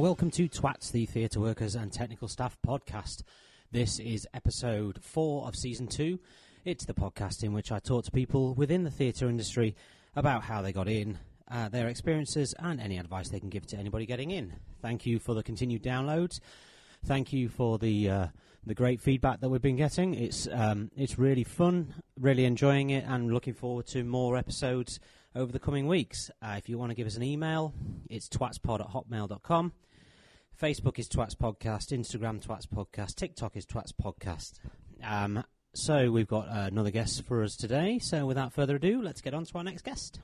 welcome to Twats, the Theatre Workers and Technical Staff podcast. This is episode four of season two. It's the podcast in which I talk to people within the theatre industry about how they got in, uh, their experiences, and any advice they can give to anybody getting in. Thank you for the continued downloads. Thank you for the uh, the great feedback that we've been getting. It's um, it's really fun, really enjoying it, and looking forward to more episodes over the coming weeks. Uh, if you want to give us an email, it's twatspod at hotmail.com. Facebook is Twats Podcast, Instagram Twats Podcast, TikTok is Twats Podcast. Um, so we've got uh, another guest for us today. So without further ado, let's get on to our next guest.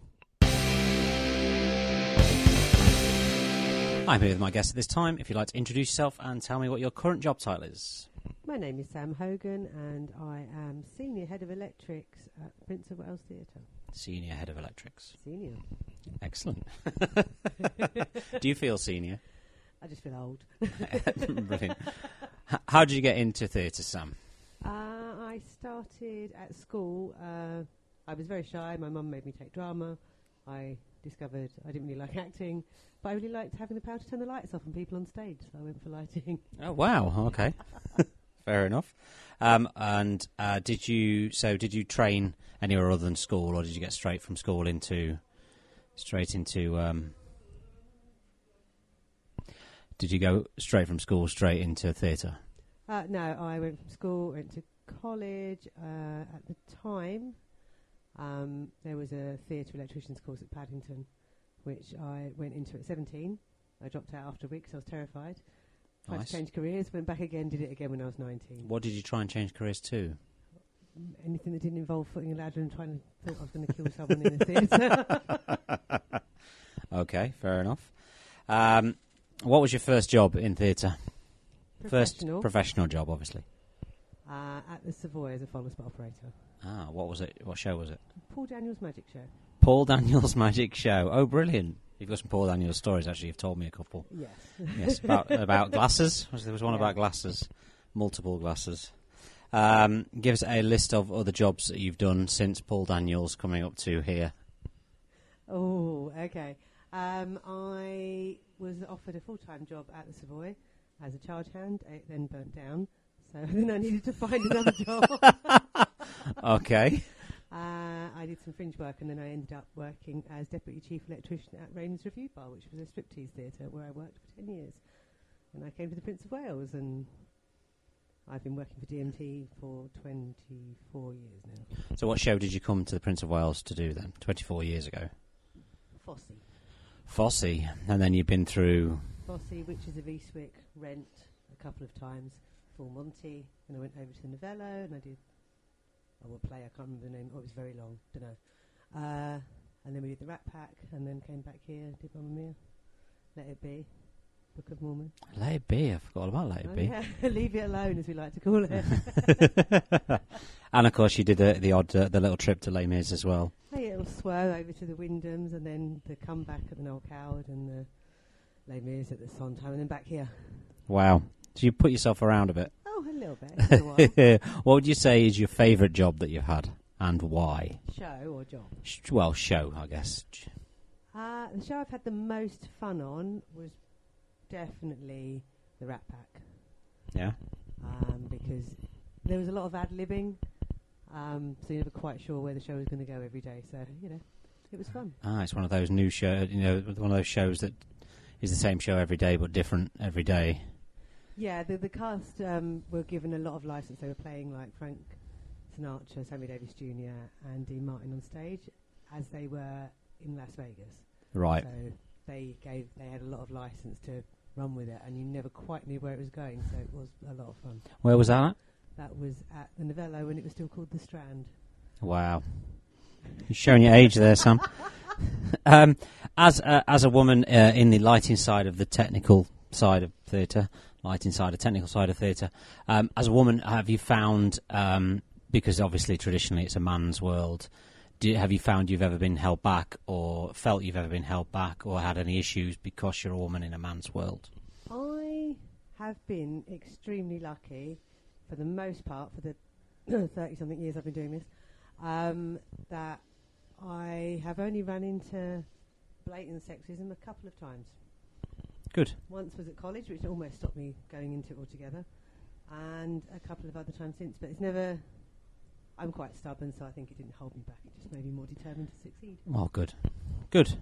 I'm here with my guest at this time. If you'd like to introduce yourself and tell me what your current job title is. My name is Sam Hogan, and I am Senior Head of Electrics at Prince of Wales Theatre. Senior Head of Electrics. Senior. Excellent. Do you feel senior? I just feel old. Brilliant. H- How did you get into theatre, Sam? Uh, I started at school. Uh, I was very shy. My mum made me take drama. I discovered I didn't really like acting, but I really liked having the power to turn the lights off and people on stage, so I went for lighting. Oh wow. Okay. Fair enough. Um, and uh, did you? So did you train anywhere other than school, or did you get straight from school into straight into? Um, did you go straight from school straight into theatre? Uh, no, I went from school, went to college. Uh, at the time, um, there was a theatre electrician's course at Paddington, which I went into at 17. I dropped out after a week because I was terrified. Tried Nice. to change careers, went back again, did it again when I was 19. What did you try and change careers to? Anything that didn't involve footing a ladder and trying to thought I was going to kill someone in a theatre. Okay, fair enough. Um, what was your first job in theatre? First Professional. professional job, obviously. uh, at the Savoy as a follow spot operator. Ah, what was it? What show was it? Paul Daniels Magic Show. Paul Daniels Magic Show. Oh, brilliant! You've got some Paul Daniels stories. Actually, you've told me a couple. Yes. Yes, about about glasses. There was one Yeah. about glasses, multiple glasses. Um, give us a list of other jobs that you've done since Paul Daniels coming up to here. Oh, okay. Um, I was offered a full-time job at the Savoy as a charge hand. It then burnt down, so then I needed to find another job. Okay. I did some fringe work, and then I ended up working as deputy chief electrician at Raymond's Revuebar, which was a striptease theatre where I worked for ten years. And I came to the Prince of Wales, and I've been working for DMT for twenty-four years now. So, what show did you come to the Prince of Wales to do then? Twenty-four years ago. Fosse. Fosse, and then you've been through. Fosse, Witches of Eastwick, Rent a couple of times, Full Monty, and I went over to the Novello and I did, oh, what play, I can't remember the name, oh, it was very long, don't know. Uh, and then we did the Rat Pack, and then came back here, did Mamma Mia, Let It Be, Book of Mormon. Let it be. I forgot all about Let It Oh, Be. yeah, Leave It Alone, as we like to call it. and of course, you did the, the odd, uh, the little trip to Les Mis as well. hey, it'll swerve over to the Wyndhams, and then the comeback at the Noel Coward, and the Les Mis at the Sondheim, and then back here. Wow. So you put yourself around a bit. Little bit, it's been a while. what would you say is your favourite job that you've had, and why? Show or job? Sh- Well, show, I guess. Uh, the show I've had the most fun on was definitely the Rat Pack Yeah. um, because there was a lot of ad libbing, um, so you're never quite sure where the show was going to go every day. So you know, it was fun. Ah, it's one of those new shows. You know, one of those shows that is the same show every day but different every day. Yeah, the the cast um, were given a lot of license. They were playing like Frank Sinatra, Sammy Davis Jr., and Dean Martin on stage as they were in Las Vegas. Right. So they gave they had a lot of license to run with it, and you never quite knew where it was going. So it was a lot of fun. Where was that? That was at the Novello when it was still called the Strand. Wow. You're showing your age there, Sam. um, as a, as a woman uh, in the lighting side of the technical side of theatre, lighting side, a technical side of theatre, um, as a woman, have you found um, because obviously traditionally it's a man's world? Do, have you found you've ever been held back, or felt you've ever been held back, or had any issues because you're a woman in a man's world? I have been extremely lucky, for the most part, for the thirty something years I've been doing this, um, that I have only run into blatant sexism a couple of times. Good. Once was at college, which almost stopped me going into it altogether, and a couple of other times since. But it's never. I'm quite stubborn, so I think it didn't hold me back. It just made me more determined to succeed. Well, good. Good.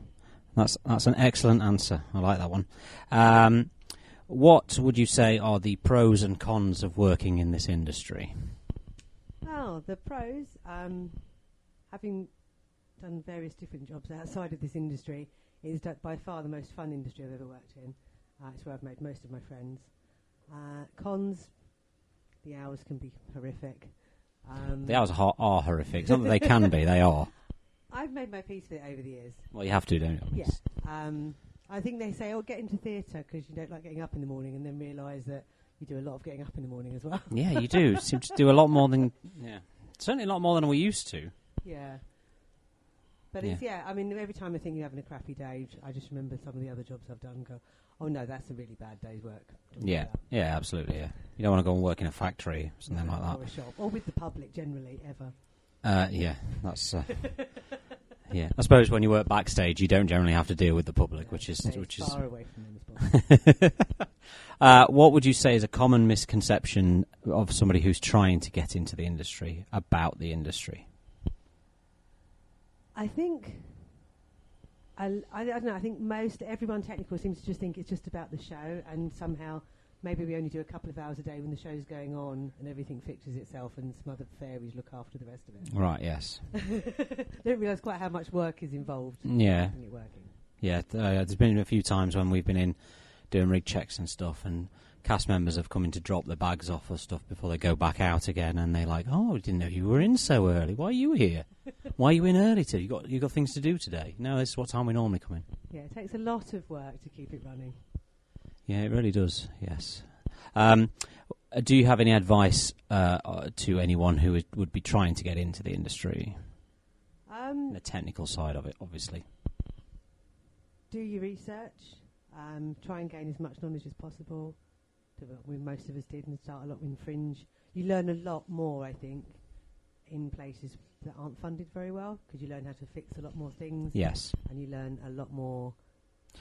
That's that's an excellent answer. I like that one. Um, what would you say are the pros and cons of working in this industry? Oh, the pros. Um, having done various different jobs outside of this industry, it is by far the most fun industry I've ever worked in. Uh, it's where I've made most of my friends. Uh, cons. The hours can be horrific. Um, The hours are, are horrific. It's not that they can be; they are. I've made my peace with it over the years. Well, you have to, don't you? Yeah. Um, I think they say, "Oh, get into theatre because you don't like getting up in the morning," and then realise that you do a lot of getting up in the morning as well. Yeah, you do. Seem to do a lot more than yeah, certainly a lot more than we used to. yeah. But it's yeah. I mean, every time I think you're having a crappy day, I just remember some of the other jobs I've done. and Go, oh no, that's a really bad day's work. Don't Yeah, that." yeah, absolutely. Yeah, you don't want to go and work in a factory, or something like that. Or a shop, or with the public generally, ever. Uh, yeah, that's. Uh, yeah, I suppose when you work backstage, you don't generally have to deal with the public, Yeah, which is which is. far away from them as possible. uh, what would you say is a common misconception of somebody who's trying to get into the industry about the industry? I think. I, I, I don't know. I think most everyone technical seems to just think it's just about the show, and somehow maybe we only do a couple of hours a day when the show's going on, and everything fixes itself, and some other fairies look after the rest of it. Right. Yes. don't realise quite how much work is involved. Yeah. in it working. Yeah. Th- uh, there's been a few times when we've been in doing rig checks and stuff, and cast members have come in to drop the bags off or stuff before they go back out again, and they're like, "Oh, I didn't know you were in so early. Why are you here? Why are you in early? To you got you got things to do today? No, this is what time we normally come in. Yeah, it takes a lot of work to keep it running. Yeah, it really does. Yes. Um, do you have any advice uh, uh, to anyone who would, would be trying to get into the industry? Um, The technical side of it, obviously. do your research. Um, try and gain as much knowledge as possible. We most of us did and start a lot in fringe. You learn a lot more, I think, in places that aren't funded very well because you learn how to fix a lot more things Yes, and you learn a lot more.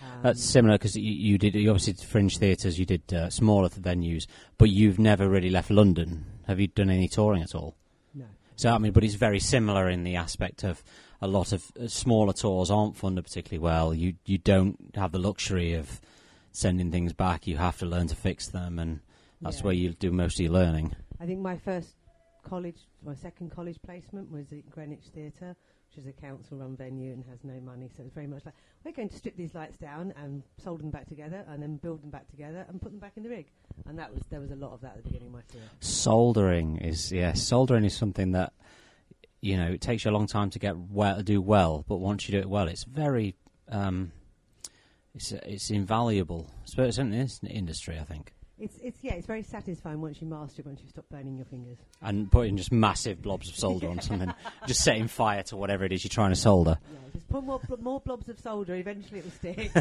Um, that's similar because you, you did. You obviously did fringe theatres. You did uh, smaller venues, but you've never really left London. Have you done any touring at all? no. So I mean, but it's very similar in the aspect of a lot of uh, smaller tours aren't funded particularly well. You you don't have the luxury of sending things back. You have to learn to fix them, and that's Yeah. where you do most of your learning. I think my first college, my second college placement was at Greenwich Theatre, which is a council-run venue and has no money. So it's very much like we're going to strip these lights down and solder them back together, and then build them back together and put them back in the rig. And that was there was a lot of that at the beginning of my career. Soldering is yeah, soldering is something that you know it takes you a long time to get well to do well, but once you do it well, it's very um, it's it's invaluable, especially in this industry, I think. It's it's yeah, it's very satisfying once you master it, once you stop burning your fingers. And putting just massive blobs of solder on something, just setting fire to whatever it is you're trying to solder. Yeah, just put more bl- more blobs of solder. Eventually, it will stick.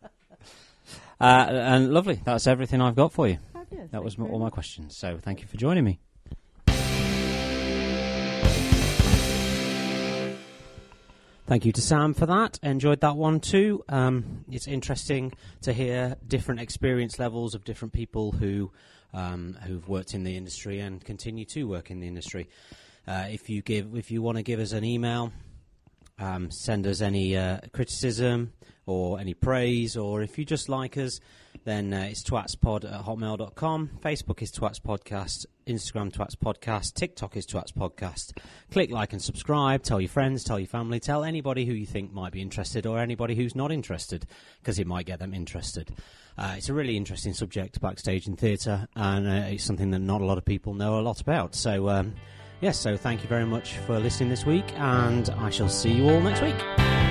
Uh, and lovely, that's everything I've got for you. Fabulous. That was all my questions. So thank you for joining me. Thank you to Sam for that. Enjoyed that one too. Um, it's interesting to hear different experience levels of different people who um, who've worked in the industry and continue to work in the industry. Uh, if you give, if you want to give us an email, um, send us any uh, criticism or any praise, or if you just like us, then uh, it's twatspod at hotmail.com. Facebook is Twats Podcast. Instagram Twats Podcast. TikTok is Twats Podcast. Click like and subscribe. Tell your friends, tell your family, tell anybody who you think might be interested or anybody who's not interested because it might get them interested. Uh, it's a really interesting subject, backstage in theatre, and uh, it's something that not a lot of people know a lot about. So, um, yes, so thank you very much for listening this week, and I shall see you all next week.